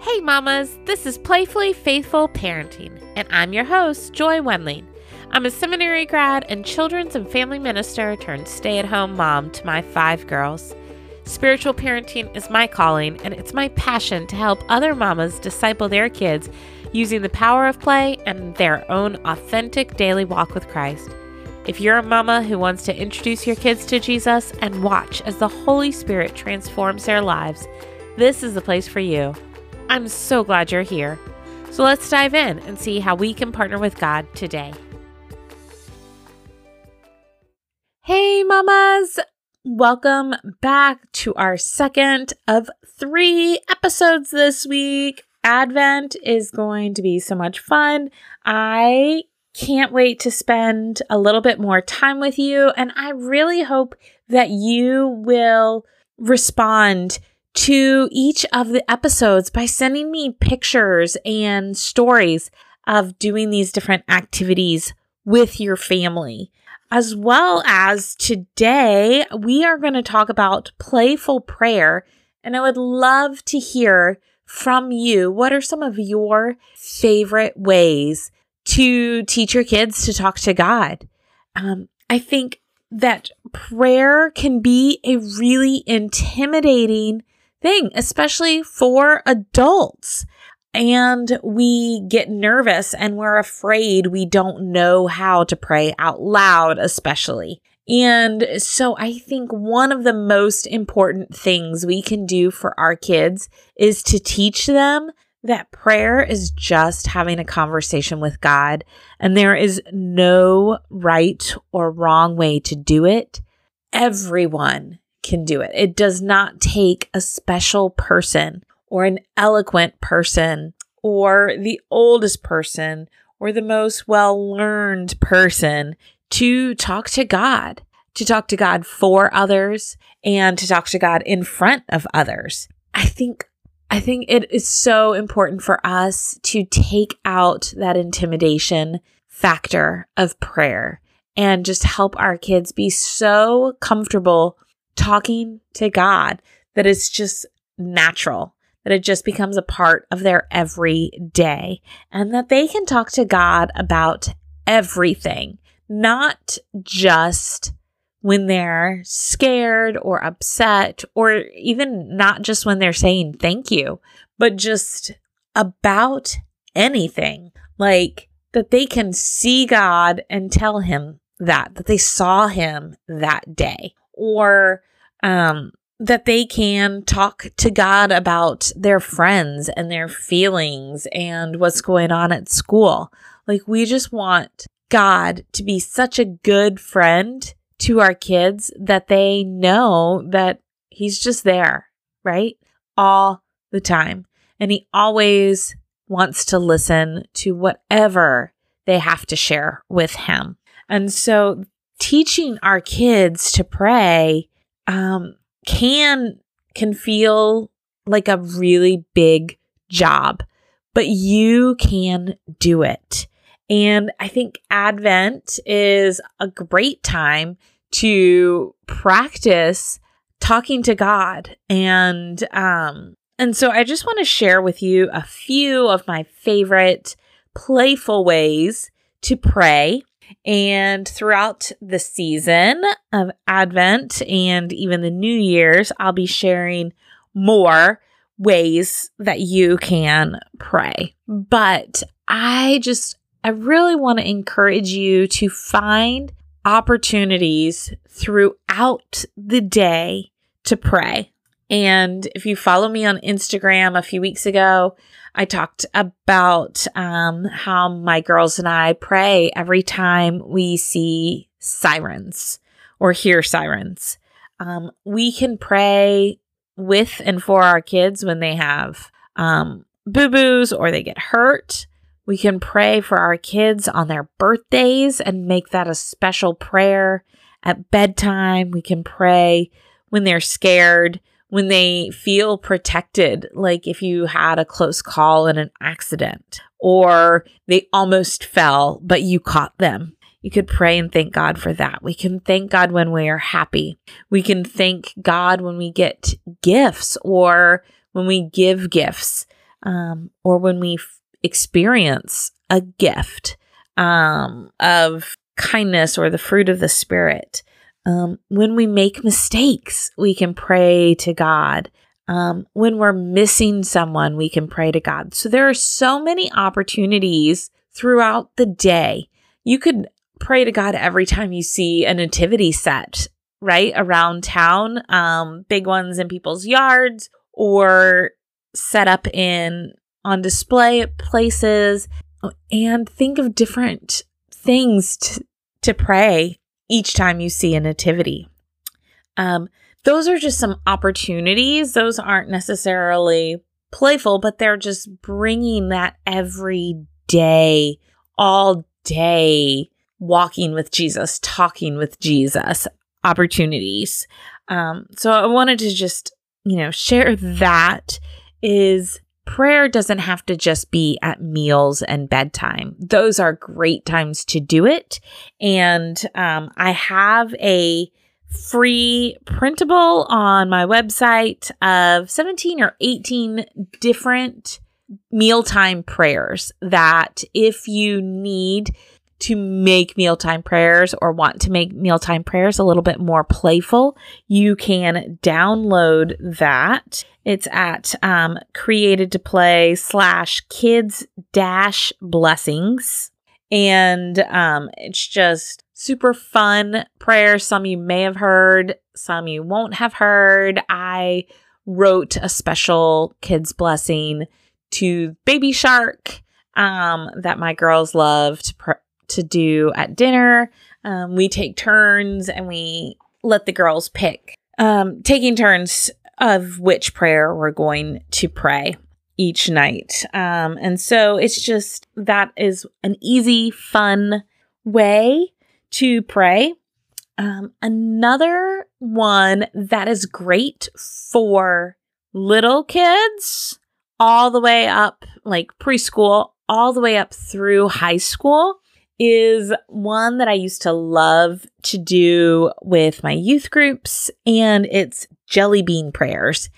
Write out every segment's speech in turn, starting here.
Hey, mamas, this is Playfully Faithful Parenting, and I'm your host, Joy Wendling. I'm a seminary grad and children's and family minister turned stay at home mom to my five girls. Spiritual parenting is my calling, and it's my passion to help other mamas disciple their kids using the power of play and their own authentic daily walk with Christ. If you're a mama who wants to introduce your kids to Jesus and watch as the Holy Spirit transforms their lives, this is the place for you. I'm so glad you're here. So let's dive in and see how we can partner with God today. Hey, mamas! Welcome back to our second of three episodes this week. Advent is going to be so much fun. I can't wait to spend a little bit more time with you, and I really hope that you will respond to each of the episodes by sending me pictures and stories of doing these different activities with your family as well as today, we are going to talk about playful prayer. And I would love to hear from you what are some of your favorite ways to teach your kids to talk to God? Um, I think that prayer can be a really intimidating thing, especially for adults and we get nervous and we're afraid we don't know how to pray out loud, especially. And so I think one of the most important things we can do for our kids is to teach them that prayer is just having a conversation with God and there is no right or wrong way to do it. Everyone can do it. It does not take a special person or an eloquent person or the oldest person or the most well learned person to talk to God, to talk to God for others and to talk to God in front of others. I think I think it is so important for us to take out that intimidation factor of prayer and just help our kids be so comfortable talking to God that it's just natural that it just becomes a part of their everyday and that they can talk to God about everything, not just when they're scared or upset, or even not just when they're saying thank you, but just about anything. Like that they can see God and tell him that, that they saw him that day. Or um, that they can talk to God about their friends and their feelings and what's going on at school. Like, we just want God to be such a good friend to our kids that they know that He's just there, right? All the time. And He always wants to listen to whatever they have to share with Him. And so, teaching our kids to pray, um, can can feel like a really big job, but you can do it. And I think Advent is a great time to practice talking to God. And um and so I just want to share with you a few of my favorite playful ways to pray and throughout the season of Advent and even the New Year's, I'll be sharing more ways that you can pray. But I just, I really want to encourage you to find opportunities throughout the day to pray. And if you follow me on Instagram a few weeks ago, I talked about um, how my girls and I pray every time we see sirens or hear sirens. Um, we can pray with and for our kids when they have um, boo boos or they get hurt. We can pray for our kids on their birthdays and make that a special prayer at bedtime. We can pray when they're scared when they feel protected, like if you had a close call in an accident or they almost fell, but you caught them. You could pray and thank God for that. We can thank God when we are happy. We can thank God when we get gifts or when we give gifts. um, or when we f- experience a gift um, of kindness or the fruit of the Spirit. Um, when we make mistakes, we can pray to God. Um, when we're missing someone, we can pray to God. So there are so many opportunities throughout the day. You could pray to God every time you see a nativity set, right? Around town, um, big ones in people's yards or set up in on display places and think of different things to, to pray each time you see a nativity. Um, those are just some opportunities. Those aren't necessarily playful, but they're just bringing that every day, all day, walking with Jesus, talking with Jesus opportunities. Um, so I wanted to just, you know, share that is prayer doesn't have to just be at meals and bedtime. Those are great times to do it. And um, I have a free printable on my website of 17 or 18 different mealtime prayers that if you need to make mealtime prayers or want to make mealtime prayers a little bit more playful, you can download that. It's at um, created to play slash kids dash blessings. And um, it's just super fun prayers. Some you may have heard, some you won't have heard. I wrote a special kids blessing to Baby Shark um, that my girls love to to do at dinner. Um, we take turns and we let the girls pick, um, taking turns of which prayer we're going to pray each night. Um, and so it's just that is an easy, fun way to pray. Um, another one that is great for little kids all the way up, like preschool, all the way up through high school is one that I used to love to do with my youth groups, and it's jelly bean prayers.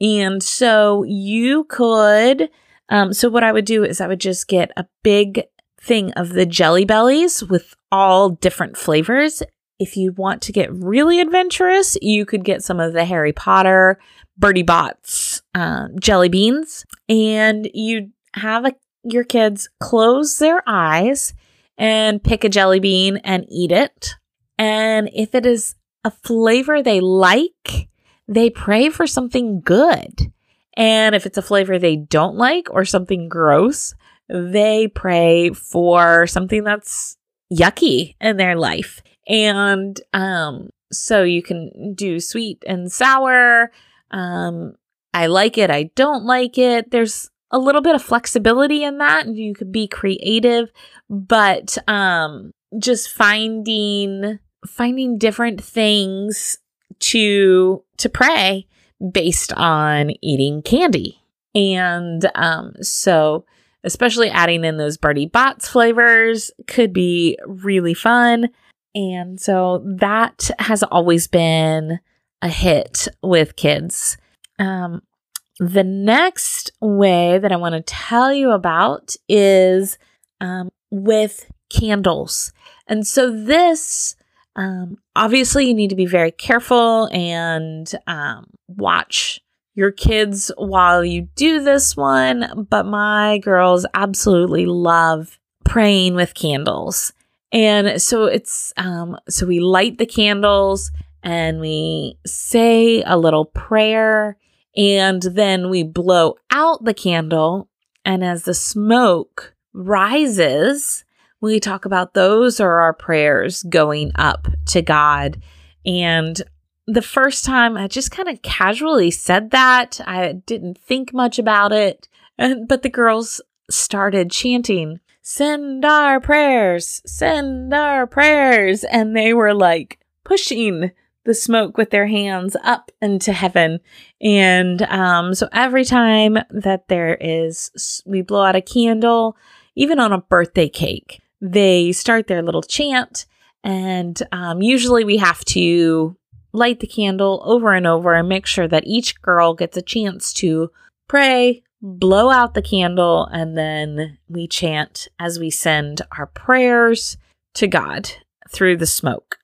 And so you could, um, so what I would do is I would just get a big thing of the jelly bellies with all different flavors. If you want to get really adventurous, you could get some of the Harry Potter Bertie Bott's uh, jelly beans, and you have a, your kids close their eyes and pick a jelly bean and eat it. And if it is a flavor they like, they pray for something good. And if it's a flavor they don't like or something gross, they pray for something that's yucky in their life. And um, so you can do sweet and sour. Um, I like it, I don't like it. There's a little bit of flexibility in that and you could be creative but um just finding finding different things to to pray based on eating candy. And um so especially adding in those Bertie Bott's flavors could be really fun. And so that has always been a hit with kids. Um the next way that I want to tell you about is um, with candles. And so, this um, obviously, you need to be very careful and um, watch your kids while you do this one. But my girls absolutely love praying with candles. And so it's, um, so we light the candles and we say a little prayer and then we blow out the candle. And as the smoke rises, we talk about those are our prayers going up to God. And the first time I just kind of casually said that, I didn't think much about it. And, but the girls started chanting, Send our prayers, send our prayers. And they were like pushing the smoke with their hands up into heaven. And um, so every time that there is, we blow out a candle, even on a birthday cake, they start their little chant. And um, usually we have to light the candle over and over and make sure that each girl gets a chance to pray blow out the candle, and then we chant as we send our prayers to God through the smoke.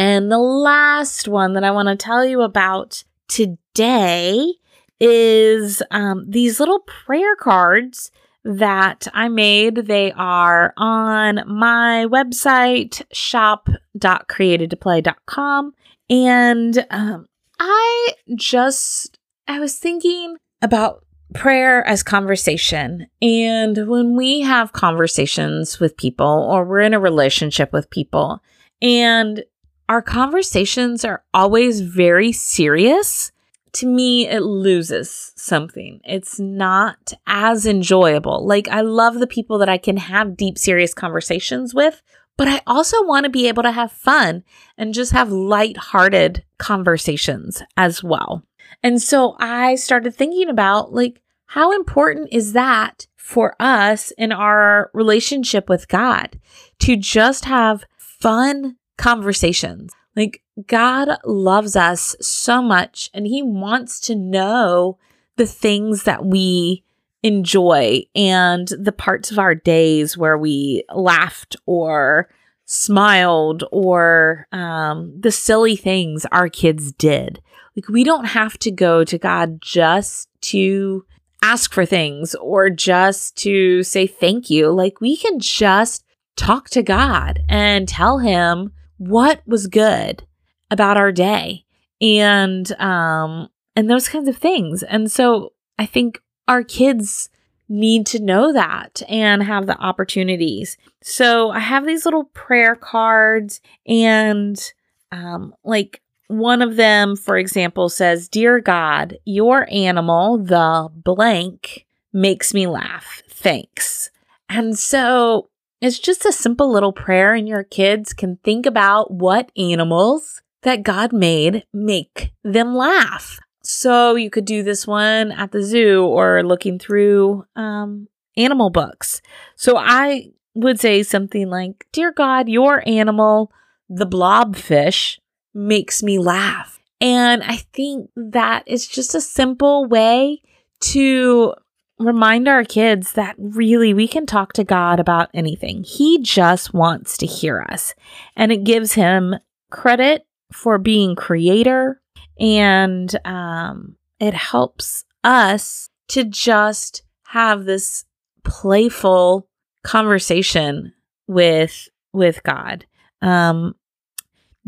And the last one that I want to tell you about today is um, these little prayer cards that I made. They are on my website, shop.createdtoplay.com. And um, I just, I was thinking about prayer as conversation. And when we have conversations with people or we're in a relationship with people and our conversations are always very serious, to me, it loses something. It's not as enjoyable. Like, I love the people that I can have deep, serious conversations with, but I also want to be able to have fun and just have light-hearted conversations as well. And so I started thinking about like, how important is that for us in our relationship with God to just have fun conversations? Like, God loves us so much and He wants to know the things that we enjoy and the parts of our days where we laughed or smiled or um, the silly things our kids did. Like, we don't have to go to God just to ask for things or just to say thank you. Like, we can just talk to God and tell Him what was good about our day and um and those kinds of things. And so I think our kids need to know that and have the opportunities. So I have these little prayer cards and um like one of them, for example, says, Dear God, your animal, the blank, makes me laugh. Thanks. And so it's just a simple little prayer, and your kids can think about what animals that God made make them laugh. So you could do this one at the zoo or looking through um, animal books. So I would say something like, Dear God, your animal, the blobfish, makes me laugh. And I think that is just a simple way to remind our kids that really we can talk to God about anything. He just wants to hear us. And it gives him credit for being creator and um, it helps us to just have this playful conversation with with God. Um,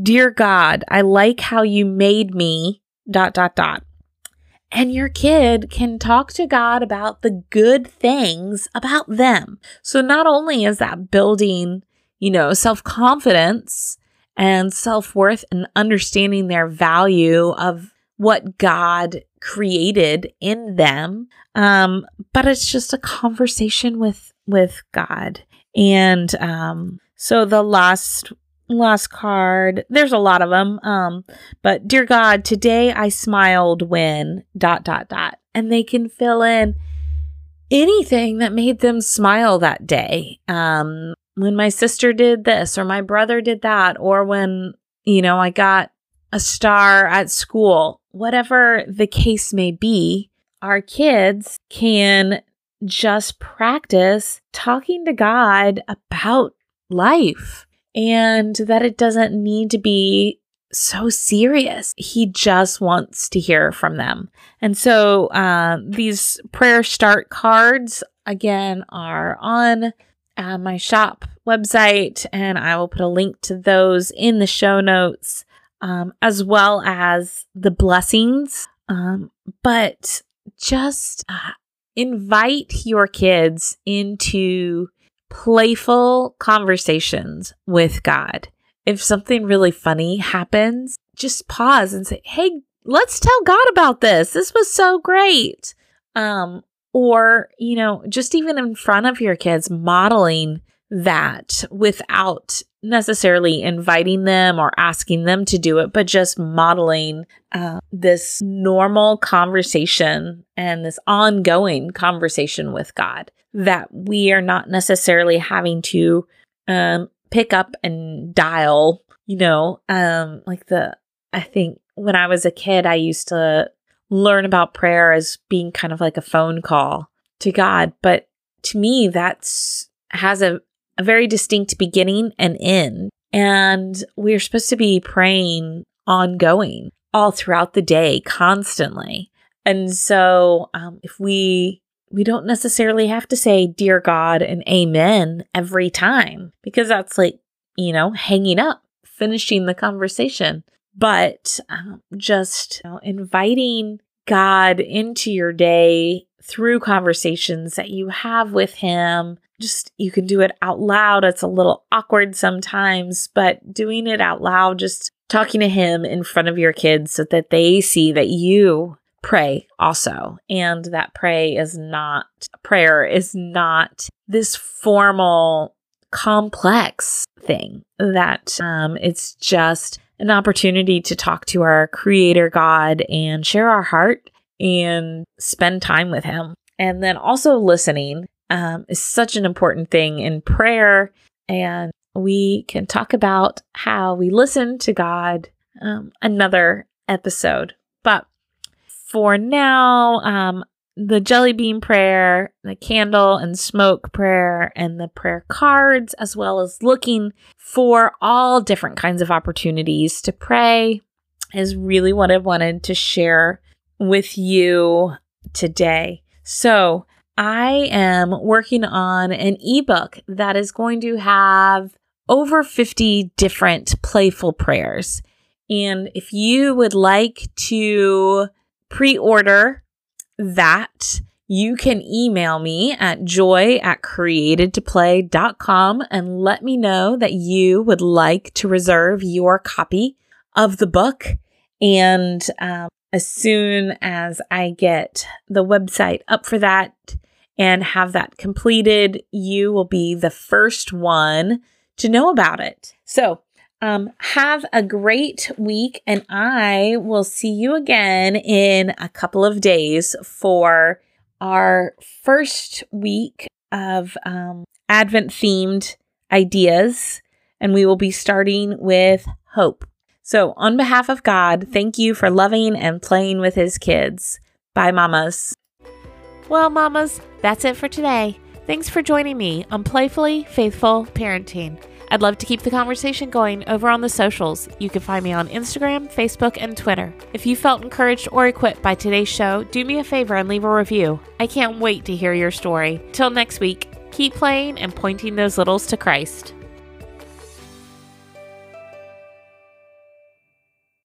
Dear God, I like how you made me dot dot dot. And your kid can talk to God about the good things about them. So not only is that building, you know, self-confidence and self-worth and understanding their value of what God created in them, um, but it's just a conversation with with God. And um, so the last last card. There's a lot of them. Um, but dear God, today I smiled when dot dot dot, and they can fill in anything that made them smile that day. Um, when my sister did this, or my brother did that, or when you know I got a star at school, whatever the case may be, our kids can just practice talking to God about life and that it doesn't need to be so serious. He just wants to hear from them. And so uh, these prayer start cards, again, are on uh, my shop website, and I will put a link to those in the show notes, um, as well as the blessings. Um, but just uh, invite your kids into playful conversations with God. If something really funny happens, just pause and say, "Hey, let's tell God about this. This was so great." Um or, you know, just even in front of your kids modeling that without necessarily inviting them or asking them to do it, but just modeling uh, this normal conversation and this ongoing conversation with God that we are not necessarily having to um, pick up and dial, you know, um, like the, I think when I was a kid, I used to learn about prayer as being kind of like a phone call to God. But to me, that's has a, a very distinct beginning and end. And we're supposed to be praying ongoing all throughout the day, constantly. And so um, if we we don't necessarily have to say dear God and amen every time because that's like, you know, hanging up, finishing the conversation. But um, just you know, inviting God into your day through conversations that you have with Him. Just you can do it out loud. It's a little awkward sometimes, but doing it out loud, just talking to Him in front of your kids so that they see that you pray also and that pray is not prayer is not this formal complex thing that um, it's just an opportunity to talk to our creator God and share our heart and spend time with him. And then also listening um, is such an important thing in prayer. And we can talk about how we listen to God um, another episode. But for now, um, the jelly bean prayer, the candle and smoke prayer, and the prayer cards, as well as looking for all different kinds of opportunities to pray, is really what I wanted to share with you today. So, I am working on an ebook that is going to have over 50 different playful prayers. And if you would like to pre order that, you can email me at joy at createdtoplay.com and let me know that you would like to reserve your copy of the book. And um, as soon as I get the website up for that and have that completed, you will be the first one to know about it. So um, have a great week, and I will see you again in a couple of days for our first week of um, Advent themed ideas. And we will be starting with hope. So, on behalf of God, thank you for loving and playing with his kids. Bye, mamas. Well, mamas, that's it for today. Thanks for joining me on Playfully Faithful Parenting. I'd love to keep the conversation going over on the socials. You can find me on Instagram, Facebook, and Twitter. If you felt encouraged or equipped by today's show, do me a favor and leave a review. I can't wait to hear your story. Till next week, keep playing and pointing those littles to Christ.